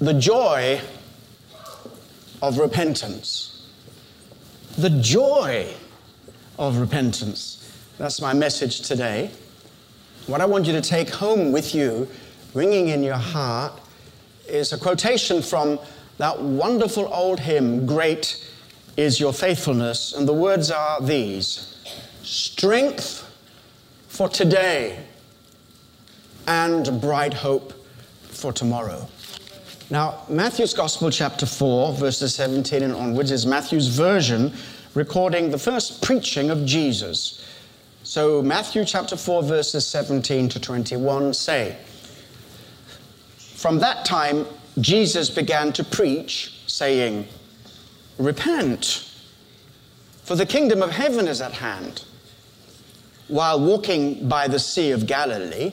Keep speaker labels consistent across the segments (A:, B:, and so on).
A: the joy of repentance. The joy of repentance. That's my message today. What I want you to take home with you, ringing in your heart, is a quotation from that wonderful old hymn, Great is Your Faithfulness. And the words are these Strength for today and bright hope for tomorrow. Now, Matthew's Gospel, chapter 4, verses 17 and onwards, is Matthew's version recording the first preaching of Jesus. So, Matthew chapter 4, verses 17 to 21 say, From that time, Jesus began to preach, saying, Repent, for the kingdom of heaven is at hand. While walking by the Sea of Galilee,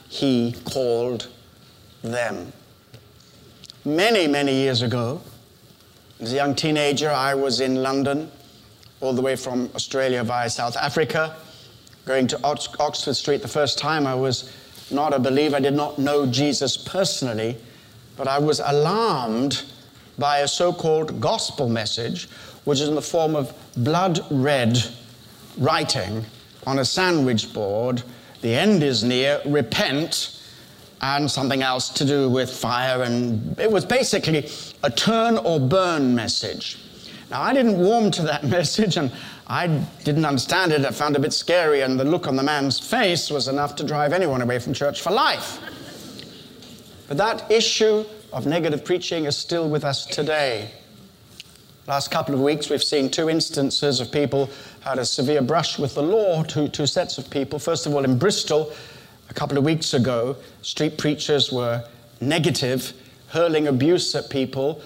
A: he called them. Many, many years ago, as a young teenager, I was in London, all the way from Australia via South Africa, going to Oxford Street the first time. I was not a believer, I did not know Jesus personally, but I was alarmed by a so called gospel message, which is in the form of blood red writing on a sandwich board the end is near, repent, and something else to do with fire. And it was basically a turn or burn message. Now, I didn't warm to that message, and I didn't understand it. I found it a bit scary, and the look on the man's face was enough to drive anyone away from church for life. But that issue of negative preaching is still with us today. Last couple of weeks, we've seen two instances of people had a severe brush with the law, two, two sets of people. First of all, in Bristol, a couple of weeks ago, street preachers were negative, hurling abuse at people,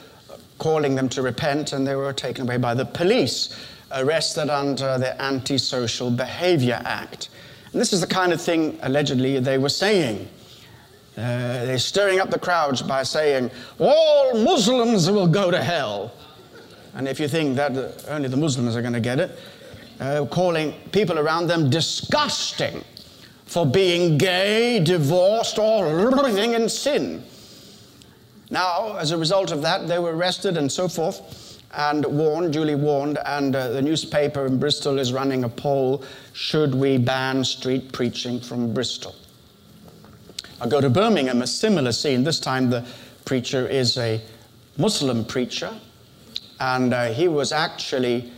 A: calling them to repent, and they were taken away by the police, arrested under the Antisocial Behavior Act. And this is the kind of thing, allegedly, they were saying. Uh, they're stirring up the crowds by saying, All Muslims will go to hell. And if you think that only the Muslims are going to get it, uh, calling people around them disgusting for being gay, divorced, or living in sin. Now, as a result of that, they were arrested and so forth and warned, duly warned, and uh, the newspaper in Bristol is running a poll should we ban street preaching from Bristol? I go to Birmingham, a similar scene. This time the preacher is a Muslim preacher, and uh, he was actually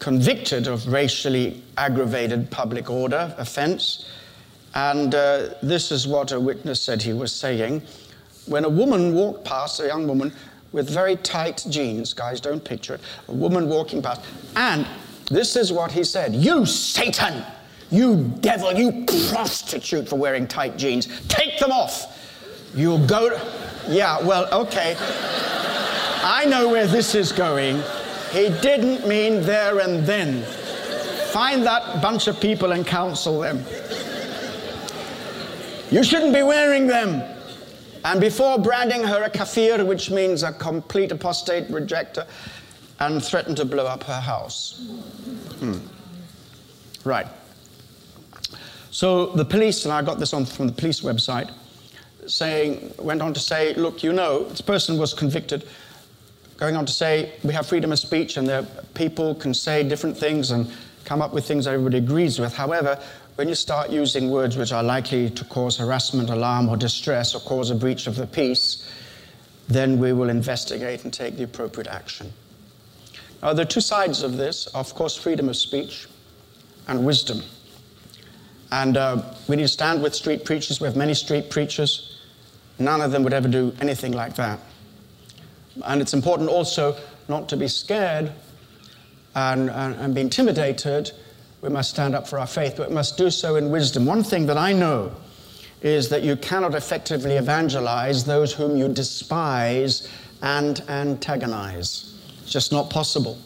A: convicted of racially aggravated public order offense. And uh, this is what a witness said he was saying. When a woman walked past, a young woman with very tight jeans, guys, don't picture it, a woman walking past, and this is what he said You Satan, you devil, you prostitute for wearing tight jeans, take them off. You'll go. To... Yeah, well, okay. I know where this is going. He didn't mean there and then. Find that bunch of people and counsel them. You shouldn't be wearing them. And before branding her a kafir, which means a complete apostate rejecter, and threatened to blow up her house. Hmm. Right. So the police, and I got this on from the police website, saying, went on to say, look, you know, this person was convicted going on to say we have freedom of speech and that people can say different things and come up with things everybody agrees with. However, when you start using words which are likely to cause harassment, alarm, or distress, or cause a breach of the peace, then we will investigate and take the appropriate action. Now, there are two sides of this of course, freedom of speech and wisdom. And uh, we need to stand with street preachers. We have many street preachers. None of them would ever do anything like that. And it's important also not to be scared and, and, and be intimidated. We must stand up for our faith, but we must do so in wisdom. One thing that I know is that you cannot effectively evangelize those whom you despise and antagonize. It's just not possible.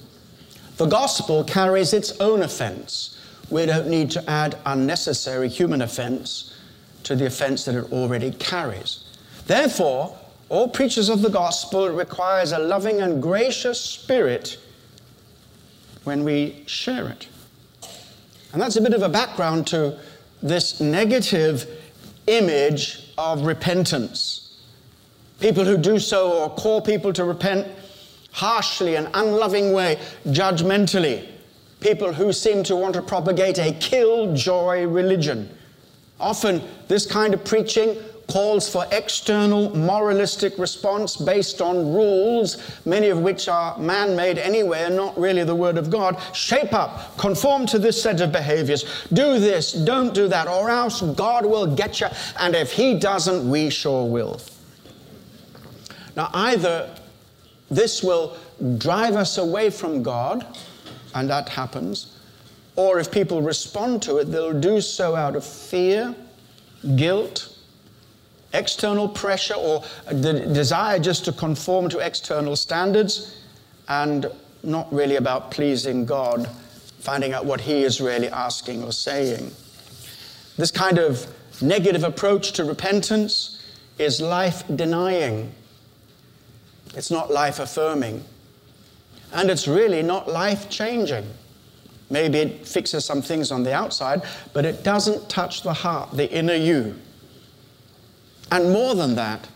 A: The gospel carries its own offense. We don't need to add unnecessary human offense to the offense that it already carries. Therefore, all preachers of the gospel requires a loving and gracious spirit when we share it. And that's a bit of a background to this negative image of repentance. People who do so or call people to repent harshly and unloving way, judgmentally. People who seem to want to propagate a killjoy religion. Often, this kind of preaching calls for external moralistic response based on rules, many of which are man made anyway and not really the Word of God. Shape up, conform to this set of behaviors, do this, don't do that, or else God will get you, and if He doesn't, we sure will. Now, either this will drive us away from God, and that happens, or if people respond to it, they'll do so out of fear, guilt, external pressure or the desire just to conform to external standards and not really about pleasing God, finding out what He is really asking or saying. This kind of negative approach to repentance is life denying. It's not life affirming. And it's really not life changing. Maybe it fixes some things on the outside, but it doesn't touch the heart, the inner you. And more than that,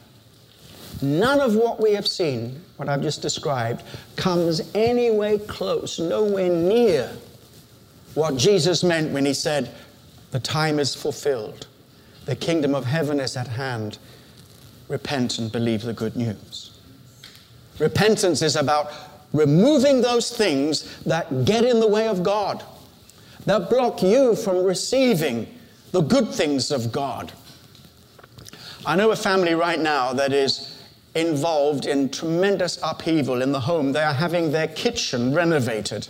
A: none of what we have seen, what I've just described, comes anywhere close, nowhere near what Jesus meant when he said, The time is fulfilled, the kingdom of heaven is at hand. Repent and believe the good news. Repentance is about removing those things that get in the way of God, that block you from receiving the good things of God. I know a family right now that is involved in tremendous upheaval in the home. They are having their kitchen renovated.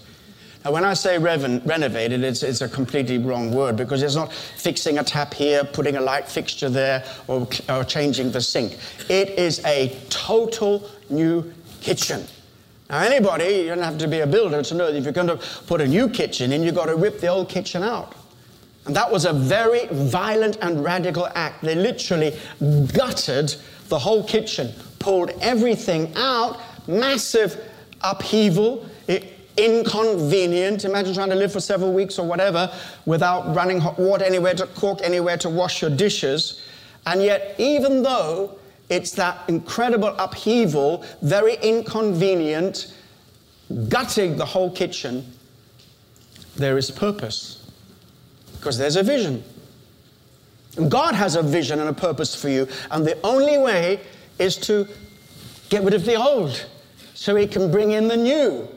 A: Now, when I say reven- renovated, it's, it's, a completely wrong word because it's not fixing a tap here, putting a light fixture there, or, or changing the sink. It is a total new kitchen. Now, anybody, you don't have to be a builder to know that if you're going to put a new kitchen in, you've got to rip the old kitchen out. And that was a very violent and radical act. They literally gutted the whole kitchen, pulled everything out, massive upheaval, inconvenient. Imagine trying to live for several weeks or whatever without running hot water anywhere to cook, anywhere to wash your dishes. And yet, even though it's that incredible upheaval, very inconvenient, gutting the whole kitchen, there is purpose because there's a vision. God has a vision and a purpose for you, and the only way is to get rid of the old so He can bring in the new.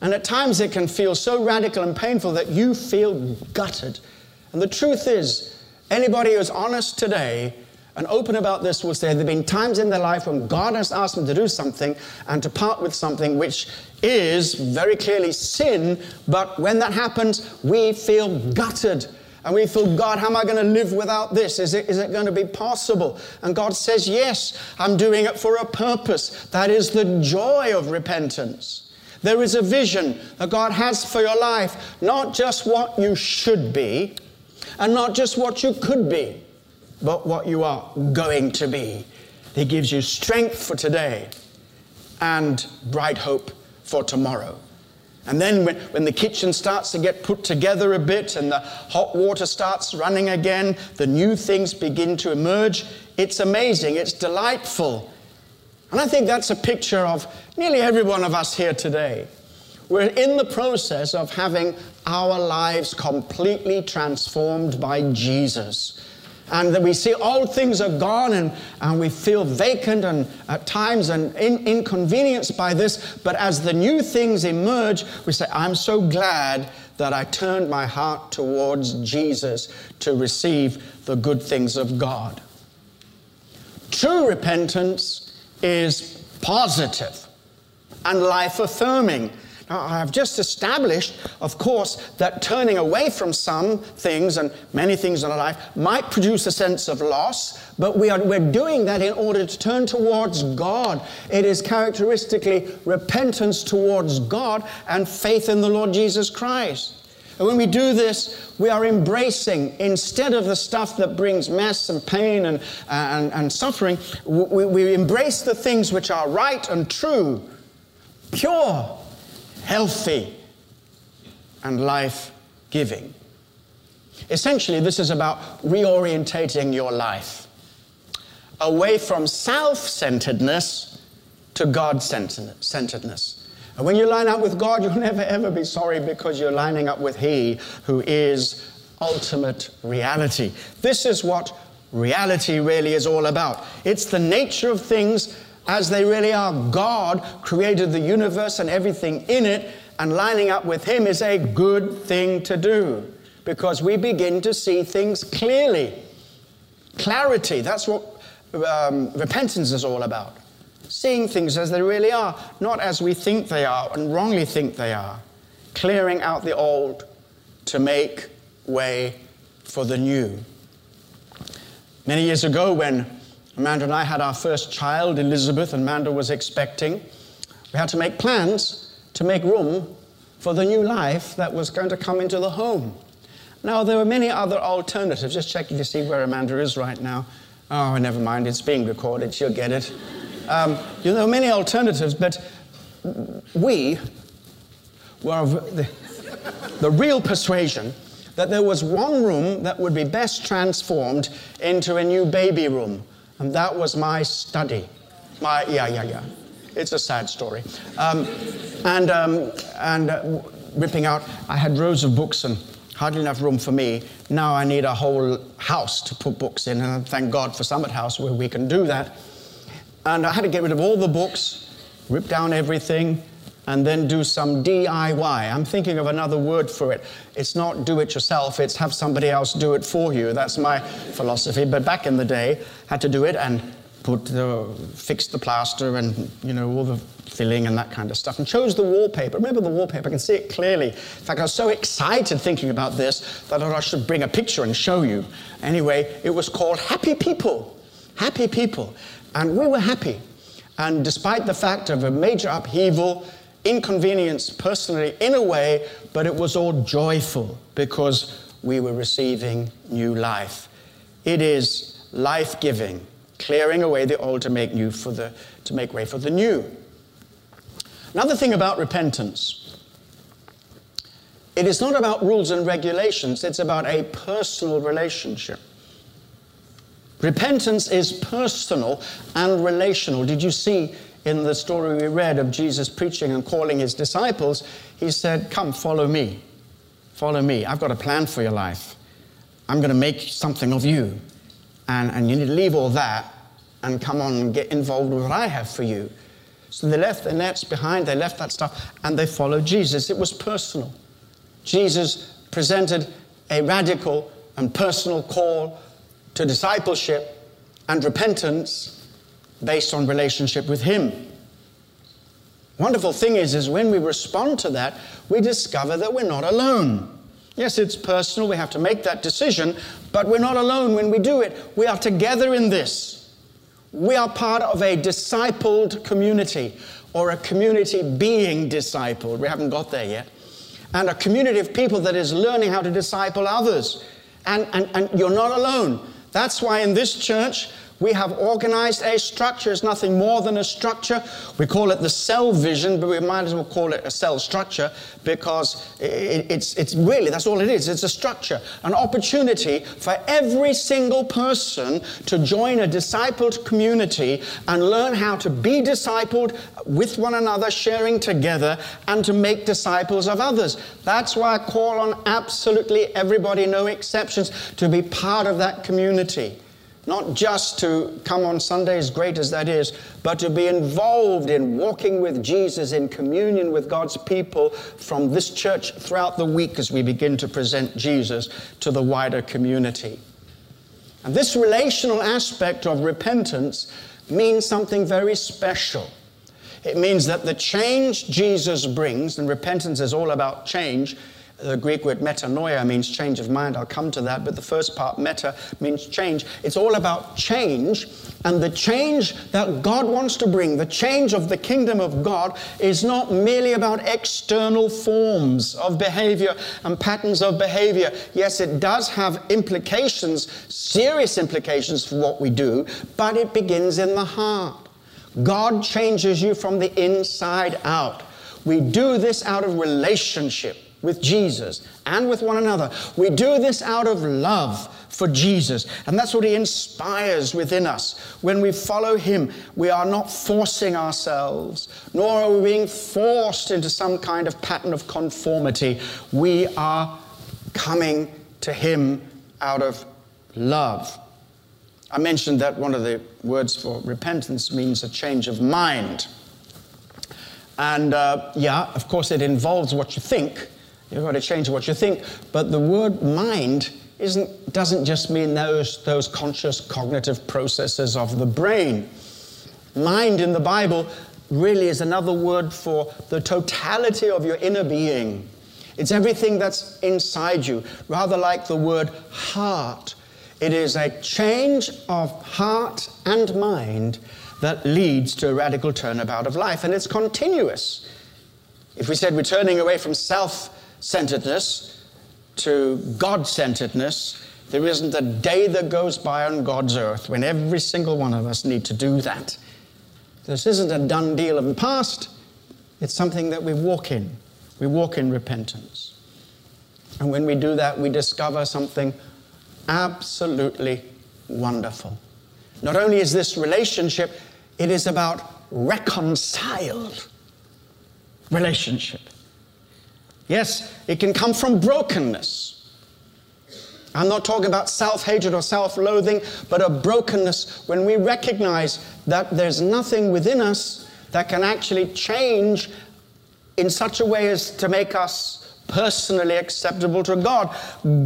A: And at times it can feel so radical and painful that you feel gutted. And the truth is, anybody who's honest today and open about this will say there have been times in their life when God has asked them to do something and to part with something which is very clearly sin, but when that happens, we feel gutted and we feel, God, how am I going to live without this? Is it, is it going to be possible? And God says, Yes, I'm doing it for a purpose. That is the joy of repentance. There is a vision that God has for your life, not just what you should be, and not just what you could be, but what you are going to be. He gives you strength for today and bright hope for tomorrow. And then when, when the kitchen starts to get put together a bit and the hot water starts running again, the new things begin to emerge. It's amazing, it's delightful. And I think that's a picture of nearly every one of us here today. We're in the process of having our lives completely transformed by Jesus and that we see all things are gone and, and we feel vacant and at times and in, inconvenienced by this. But as the new things emerge, we say, I'm so glad that I turned my heart towards Jesus to receive the good things of God. True repentance is positive and life affirming. Now, I have just established, of course, that turning away from some things and many things in our life might produce a sense of loss, but we are, we're doing that in order to turn towards God. It is characteristically repentance towards God and faith in the Lord Jesus Christ. And when we do this, we are embracing, instead of the stuff that brings mess and pain and, and, and suffering, we, we embrace the things which are right and true, pure, healthy, and life giving. Essentially, this is about reorientating your life away from self centeredness to God centeredness. And when you line up with God, you'll never ever be sorry because you're lining up with He who is ultimate reality. This is what reality really is all about. It's the nature of things as they really are. God created the universe and everything in it, and lining up with Him is a good thing to do because we begin to see things clearly. Clarity, that's what um, repentance is all about seeing things as they really are, not as we think they are and wrongly think they are, clearing out the old to make way for the new. Many years ago, when Amanda and I had our first child, Elizabeth, and Amanda was expecting, we had to make plans to make room for the new life that was going to come into the home. Now, there were many other alternatives. Just checking to see where Amanda is right now. Oh, never mind, it's being recorded, she'll get it. Um, you know, there are many alternatives, but we were of the, the real persuasion that there was one room that would be best transformed into a new baby room, and that was my study. My, yeah, yeah, yeah. It's a sad story. Um, and um, and uh, ripping out, I had rows of books and hardly enough room for me. Now I need a whole house to put books in, and thank God for Summit House where we can do that. And I had to get rid of all the books, rip down everything, and then do some DIY. I'm thinking of another word for it. It's not do it yourself, it's have somebody else do it for you. That's my philosophy. But back in the day, had to do it and put the, fix the plaster and you know all the filling and that kind of stuff and chose the wallpaper remember the wallpaper i can see it clearly in fact i was so excited thinking about this that i should bring a picture and show you anyway it was called happy people happy people and we were happy. And despite the fact of a major upheaval, inconvenience personally in a way, but it was all joyful because we were receiving new life. It is life giving, clearing away the old to make, new for the, to make way for the new. Another thing about repentance it is not about rules and regulations, it's about a personal relationship. Repentance is personal and relational. Did you see in the story we read of Jesus preaching and calling his disciples? He said, Come, follow me. Follow me. I've got a plan for your life. I'm going to make something of you. And, and you need to leave all that and come on and get involved with what I have for you. So they left their nets behind, they left that stuff, and they followed Jesus. It was personal. Jesus presented a radical and personal call to discipleship and repentance based on relationship with Him. Wonderful thing is, is when we respond to that, we discover that we're not alone. Yes, it's personal, we have to make that decision, but we're not alone when we do it. We are together in this. We are part of a discipled community or a community being discipled. We haven't got there yet. And a community of people that is learning how to disciple others. And, and, and you're not alone. That's why in this church, we have organized a structure. It's nothing more than a structure. We call it the cell vision, but we might as well call it a cell structure because it's, it's really, that's all it is. It's a structure, an opportunity for every single person to join a discipled community and learn how to be discipled with one another, sharing together, and to make disciples of others. That's why I call on absolutely everybody, no exceptions, to be part of that community. Not just to come on Sundays, great as that is, but to be involved in walking with Jesus in communion with God's people from this church throughout the week as we begin to present Jesus to the wider community. And this relational aspect of repentance means something very special. It means that the change Jesus brings, and repentance is all about change, the Greek word metanoia means change of mind. I'll come to that. But the first part, meta, means change. It's all about change. And the change that God wants to bring, the change of the kingdom of God, is not merely about external forms of behavior and patterns of behavior. Yes, it does have implications, serious implications for what we do, but it begins in the heart. God changes you from the inside out. We do this out of relationship with Jesus and with one another. We do this out of love for Jesus. And that's what He inspires within us. When we follow Him, we are not forcing ourselves, nor are we being forced into some kind of pattern of conformity. We are coming to Him out of love. I mentioned that one of the words for repentance means a change of mind. And uh, yeah, of course, it involves what you think You've got to change what you think. But the word mind isn't, doesn't just mean those, those conscious cognitive processes of the brain. Mind in the Bible really is another word for the totality of your inner being. It's everything that's inside you, rather like the word heart. It is a change of heart and mind that leads to a radical turnabout of life, and it's continuous. If we said we're turning away from self centeredness to God centeredness, there isn't a day that goes by on God's earth when every single one of us need to do that. This isn't a done deal of the past, it's something that we walk in. We walk in repentance. And when we do that, we discover something absolutely wonderful. Not only is this relationship, it is about reconciled relationship. Yes, it can come from brokenness. I'm not talking about self hatred or self loathing, but a brokenness when we recognize that there's nothing within us that can actually change in such a way as to make us personally acceptable to God.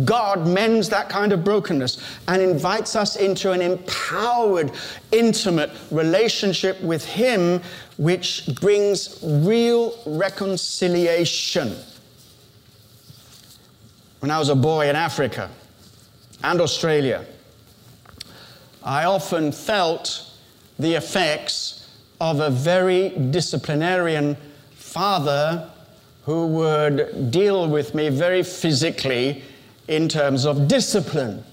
A: God mends that kind of brokenness and invites us into an empowered, intimate relationship with Him, which brings real reconciliation when I was a boy in Africa and Australia, I often felt the effects of a very disciplinarian father who would deal with me very physically in terms of discipline.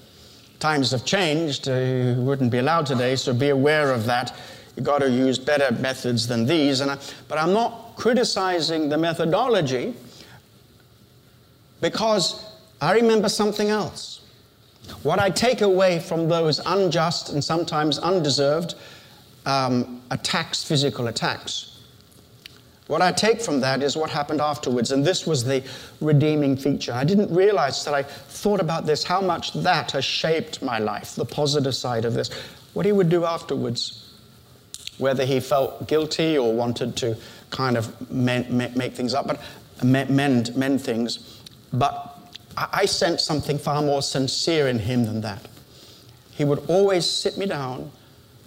A: Times have changed, uh, wouldn't be allowed today, so be aware of that. You've got to use better methods than these. And I, but I'm not criticizing the methodology because I remember something else. What I take away from those unjust and sometimes undeserved um, attacks, physical attacks, what I take from that is what happened afterwards, and this was the redeeming feature. I didn't realize that I thought about this, how much that has shaped my life, the positive side of this. What he would do afterwards, whether he felt guilty or wanted to kind of mend, make things up, but mend, mend things. But I sensed something far more sincere in him than that. He would always sit me down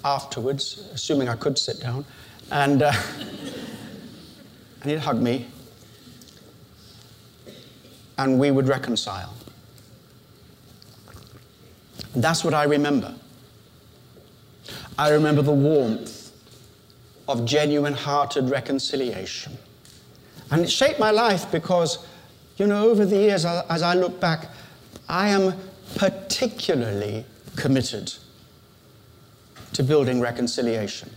A: afterwards, assuming I could sit down, and, uh, and he'd hug me, and we would reconcile. That's what I remember. I remember the warmth of genuine hearted reconciliation. And it shaped my life because you know, over the years, as I look back, I am particularly committed to building reconciliation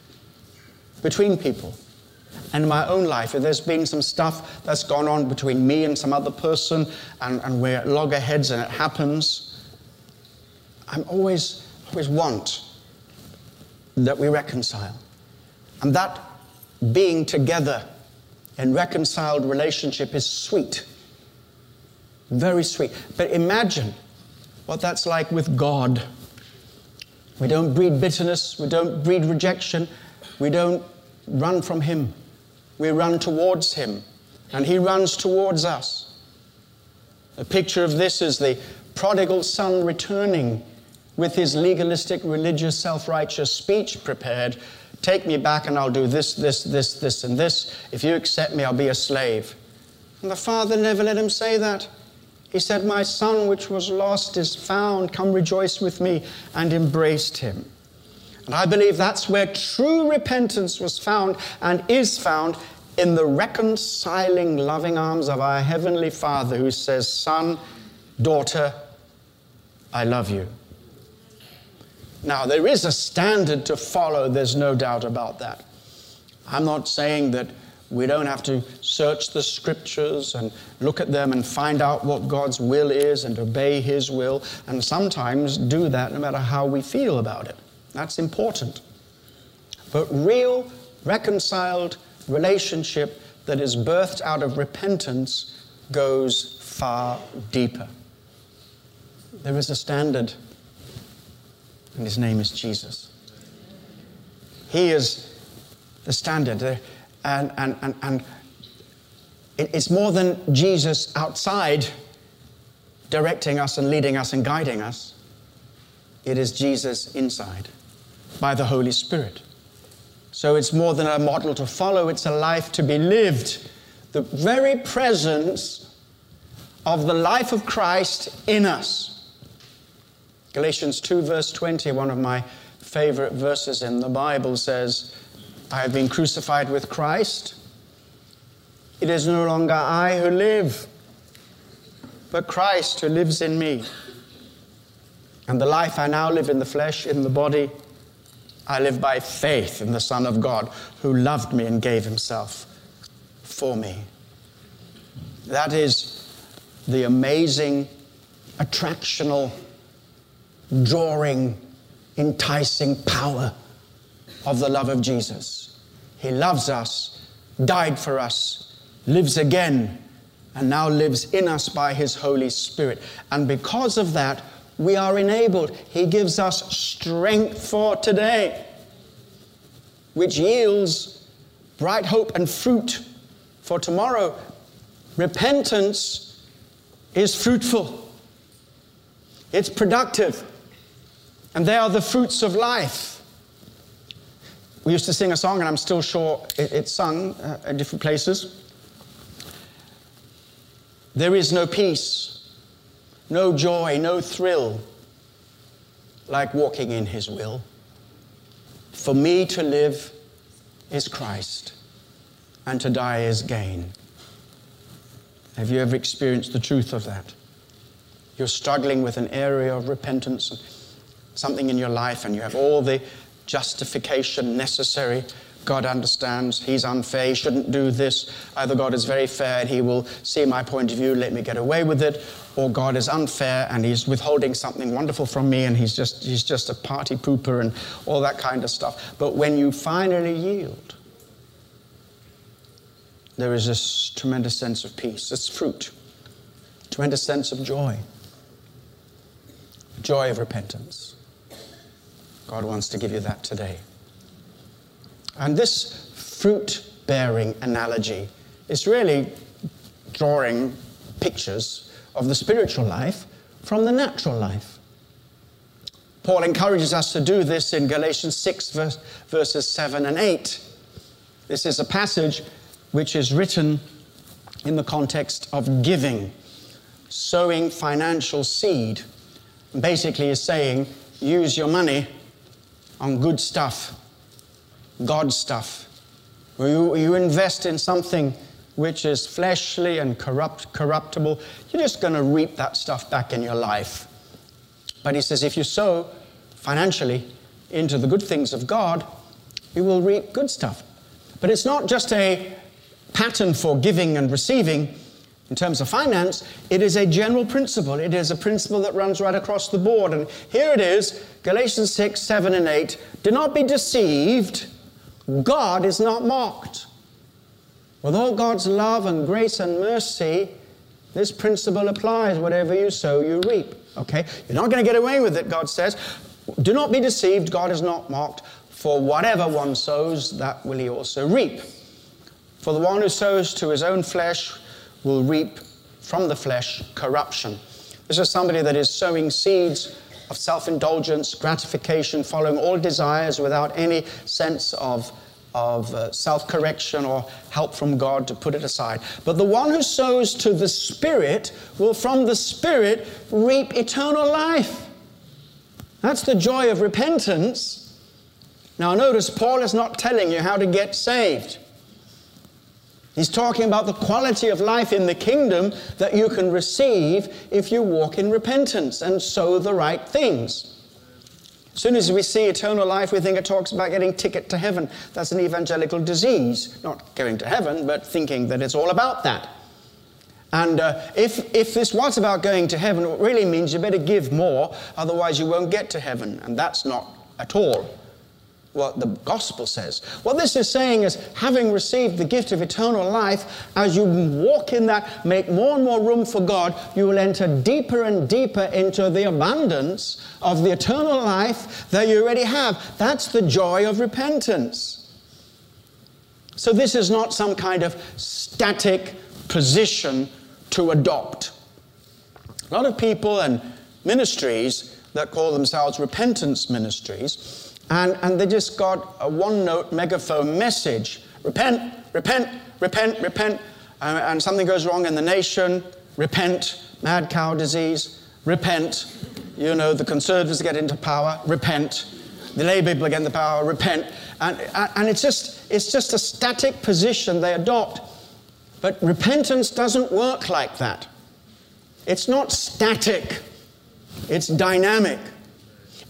A: between people. And my own life, if there's been some stuff that's gone on between me and some other person, and, and we're at loggerheads and it happens, I'm always, always want that we reconcile. And that being together in reconciled relationship is sweet. Very sweet. But imagine what that's like with God. We don't breed bitterness, we don't breed rejection, we don't run from Him. We run towards Him, and He runs towards us. A picture of this is the prodigal son returning with his legalistic, religious, self righteous speech prepared Take me back and I'll do this, this, this, this, and this. If you accept me, I'll be a slave. And the father never let him say that. He said, My son, which was lost, is found. Come rejoice with me, and embraced him. And I believe that's where true repentance was found and is found in the reconciling, loving arms of our Heavenly Father who says, Son, daughter, I love you. Now, there is a standard to follow, there's no doubt about that. I'm not saying that we don't have to search the scriptures and look at them and find out what God's will is and obey His will, and sometimes do that no matter how we feel about it. That's important. But real, reconciled relationship that is birthed out of repentance goes far deeper. There is a standard, and His name is Jesus. He is the standard and, and, and, and it's more than Jesus outside directing us and leading us and guiding us. It is Jesus inside by the Holy Spirit. So it's more than a model to follow, it's a life to be lived. The very presence of the life of Christ in us. Galatians 2, verse 20, one of my favorite verses in the Bible says, I have been crucified with Christ. It is no longer I who live, but Christ who lives in me. And the life I now live in the flesh, in the body, I live by faith in the Son of God who loved me and gave himself for me. That is the amazing, attractional, drawing, enticing power of the love of Jesus. He loves us, died for us, lives again, and now lives in us by His Holy Spirit. And because of that, we are enabled. He gives us strength for today, which yields bright hope and fruit for tomorrow. Repentance is fruitful, it's productive, and they are the fruits of life. We used to sing a song, and I'm still sure it's sung uh, different places. There is no peace, no joy, no thrill like walking in His will. For me to live is Christ, and to die is gain. Have you ever experienced the truth of that? You're struggling with an area of repentance, something in your life, and you have all the justification necessary. God understands He's unfair, He shouldn't do this. Either God is very fair and He will see my point of view, let me get away with it, or God is unfair and He's withholding something wonderful from me and He's just, he's just a party pooper and all that kind of stuff. But when you finally yield, there is this tremendous sense of peace. It's fruit, tremendous sense of joy, joy of repentance. God wants to give you that today. And this fruit bearing analogy is really drawing pictures of the spiritual life from the natural life. Paul encourages us to do this in Galatians 6, verse, verses 7 and 8. This is a passage which is written in the context of giving, sowing financial seed. Basically, is saying, use your money on good stuff, God stuff. You, you invest in something which is fleshly and corrupt, corruptible, you're just going to reap that stuff back in your life. But he says if you sow financially into the good things of God, you will reap good stuff. But it's not just a pattern for giving and receiving, in terms of finance, it is a general principle. It is a principle that runs right across the board. And here it is Galatians 6, 7, and 8. Do not be deceived. God is not mocked. With all God's love and grace and mercy, this principle applies. Whatever you sow, you reap. Okay? You're not going to get away with it, God says. Do not be deceived. God is not mocked. For whatever one sows, that will he also reap. For the one who sows to his own flesh, will reap from the flesh corruption. This is somebody that is sowing seeds of self indulgence, gratification, following all desires without any sense of, of uh, self correction or help from God to put it aside. But the one who sows to the Spirit will from the Spirit reap eternal life. That's the joy of repentance. Now, notice Paul is not telling you how to get saved. He's talking about the quality of life in the kingdom that you can receive if you walk in repentance and sow the right things. As soon as we see eternal life, we think it talks about getting ticket to heaven. That's an evangelical disease. Not going to heaven, but thinking that it's all about that. And uh, if, if this was about going to heaven, it really means you better give more, otherwise you won't get to heaven. And that's not at all what the gospel says. What this is saying is, having received the gift of eternal life, as you walk in that, make more and more room for God, you will enter deeper and deeper into the abundance of the eternal life that you already have. That's the joy of repentance. So, this is not some kind of static position to adopt. A lot of people and ministries that call themselves repentance ministries and, and they just got a one note megaphone message repent, repent, repent, repent. Uh, and something goes wrong in the nation, repent, mad cow disease, repent. You know, the conservatives get into power, repent. The Labour people get into power, repent. And, and it's, just, it's just a static position they adopt. But repentance doesn't work like that. It's not static, it's dynamic.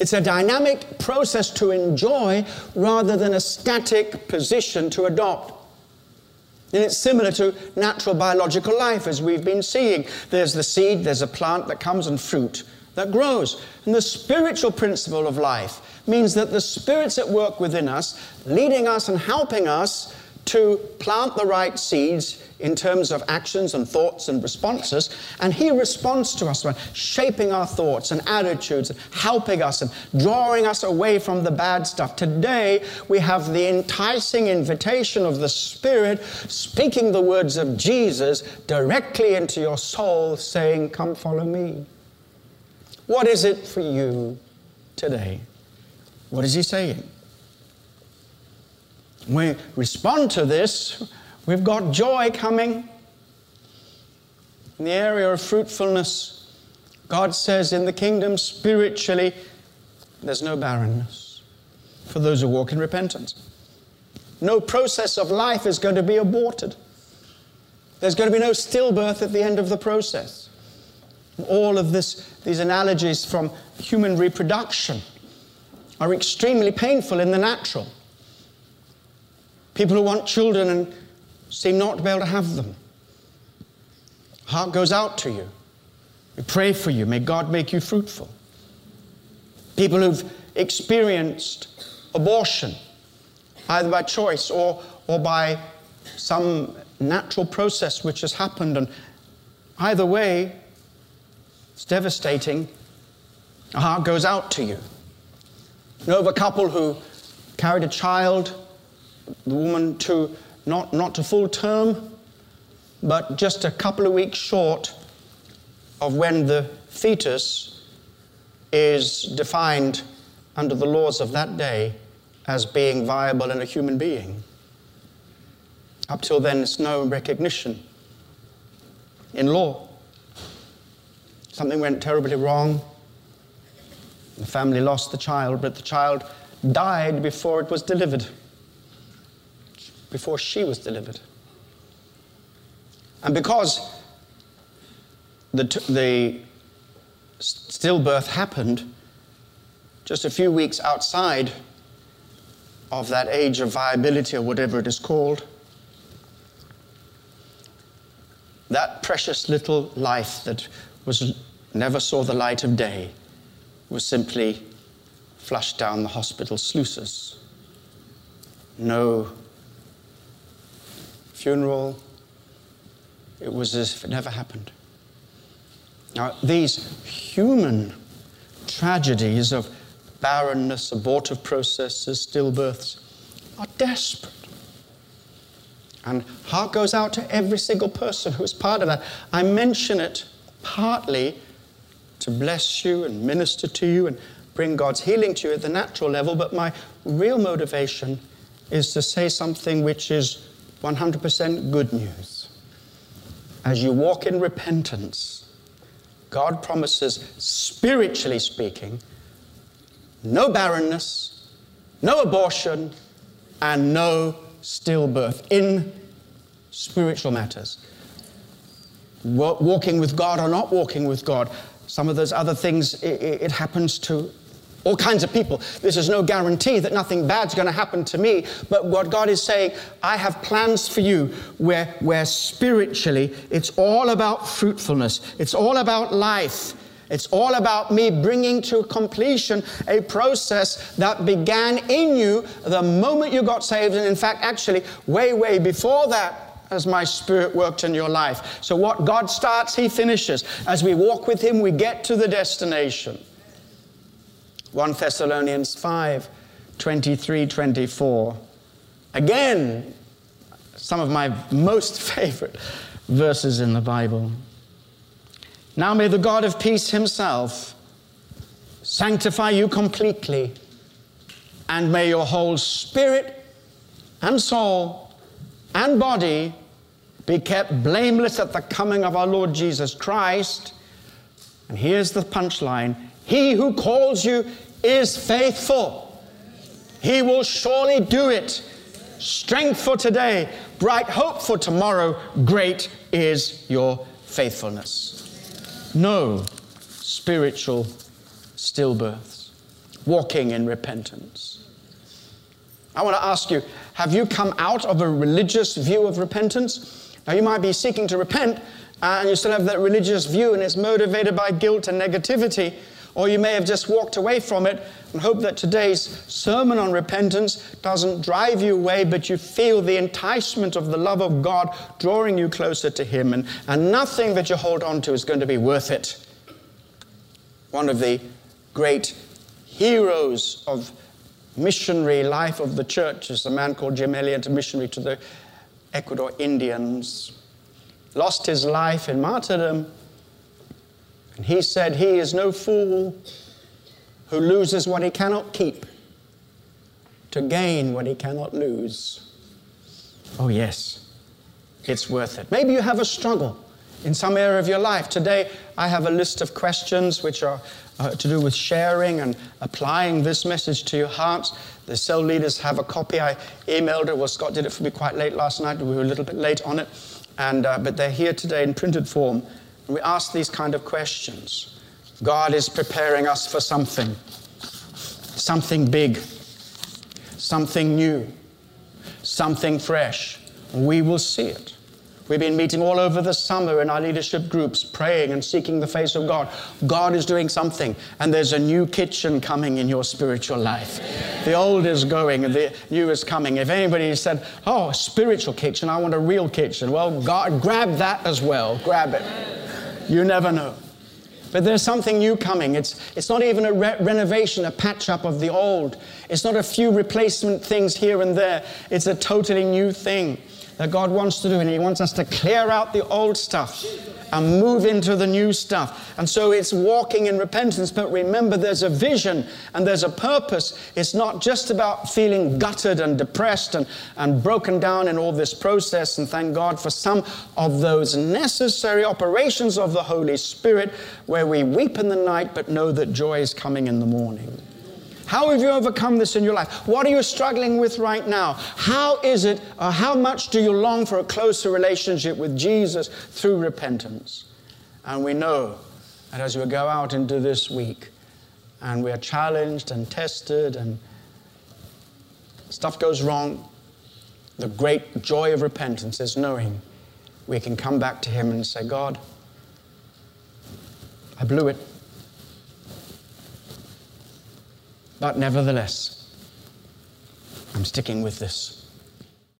A: It's a dynamic process to enjoy rather than a static position to adopt. And it's similar to natural biological life, as we've been seeing. There's the seed, there's a plant that comes, and fruit that grows. And the spiritual principle of life means that the Spirit's at work within us, leading us and helping us to plant the right seeds in terms of actions and thoughts and responses. And He responds to us by shaping our thoughts and attitudes, helping us and drawing us away from the bad stuff. Today, we have the enticing invitation of the Spirit speaking the words of Jesus directly into your soul, saying, Come follow me. What is it for you today? What is He saying? We respond to this, we've got joy coming. In the area of fruitfulness, God says in the kingdom spiritually, there's no barrenness for those who walk in repentance. No process of life is going to be aborted. There's going to be no stillbirth at the end of the process. All of this, these analogies from human reproduction are extremely painful in the natural. People who want children and seem not to be able to have them. Heart goes out to you. We pray for you. May God make you fruitful. People who've experienced abortion, either by choice or, or by some natural process which has happened, and either way, it's devastating. A heart goes out to you. know of a couple who carried a child the woman to not, not to full term, but just a couple of weeks short of when the fetus is defined under the laws of that day as being viable and a human being. Up till then, there's no recognition in law. Something went terribly wrong. The family lost the child, but the child died before it was delivered before she was delivered. And because the, the stillbirth happened just a few weeks outside of that age of viability or whatever it is called, that precious little life that was never saw the light of day was simply flushed down the hospital sluices. No funeral. It was as if it never happened. Now, these human tragedies of barrenness, abortive processes, stillbirths are desperate. And heart goes out to every single person who is part of that. I mention it partly to bless you and minister to you and bring God's healing to you at the natural level, but my real motivation is to say something which is 100% good news. As you walk in repentance, God promises, spiritually speaking, no barrenness, no abortion, and no stillbirth in spiritual matters. Walking with God or not walking with God. Some of those other things, it, happens to all kinds of people. This is no guarantee that nothing bad's going to happen to me. But what God is saying, I have plans for you where, where spiritually it's all about fruitfulness, it's all about life. It's all about me bringing to completion a process that began in you the moment you got saved. And in fact, actually, way, way before that, as my spirit worked in your life. So, what God starts, He finishes. As we walk with Him, we get to the destination. 1 Thessalonians 5 23 24. Again, some of my most favorite verses in the Bible. Now may the God of peace himself sanctify you completely, and may your whole spirit and soul and body be kept blameless at the coming of our Lord Jesus Christ. And here's the punchline he who calls you is faithful. He will surely do it. Strength for today, bright hope for tomorrow. Great is your faithfulness. No spiritual stillbirths, walking in repentance. I want to ask you have you come out of a religious view of repentance? Now, you might be seeking to repent uh, and you still have that religious view and it's motivated by guilt and negativity. Or you may have just walked away from it and hope that today's sermon on repentance doesn't drive you away, but you feel the enticement of the love of God drawing you closer to Him, and, and nothing that you hold on to is going to be worth it. One of the great heroes of missionary life of the church is a man called Jim Elliot, a missionary to the Ecuador Indians. Lost his life in martyrdom and he said, He is no fool who loses what he cannot keep to gain what he cannot lose. Oh, yes, it's worth it. Maybe you have a struggle in some area of your life. Today, I have a list of questions which are uh, to do with sharing and applying this message to your hearts. The cell leaders have a copy. I emailed it. Well, Scott did it for me quite late last night. We were a little bit late on it. And, uh, but they're here today in printed form we ask these kind of questions, God is preparing us for something, something big, something new, something fresh. We will see it. We've been meeting all over the summer in our leadership groups, praying and seeking the face of God. God is doing something, and there's a new kitchen coming in your spiritual life. The old is going, the new is coming. If anybody said, Oh, a spiritual kitchen, I want a real kitchen, well, God, grab that as well. Grab it. You never know. But there's something new coming. It's, it's not even a re- renovation, a patch up of the old. It's not a few replacement things here and there. It's a totally new thing that God wants to do, and He wants us to clear out the old stuff and move into the new stuff. And so it's walking in repentance, but remember there's a vision and there's a purpose. It's not just about feeling gutted and depressed and, and broken down in all this process. And thank God for some of those necessary operations of the Holy Spirit where we weep in the night but know that joy is coming in the morning. How have you overcome this in your life? What are you struggling with right now? How is it, or how much do you long for a closer relationship with Jesus through repentance? And we know that as we go out into this week and we are challenged and tested and stuff goes wrong, the great joy of repentance is knowing we can come back to Him and say, God, I blew it. But nevertheless, I'm sticking with this.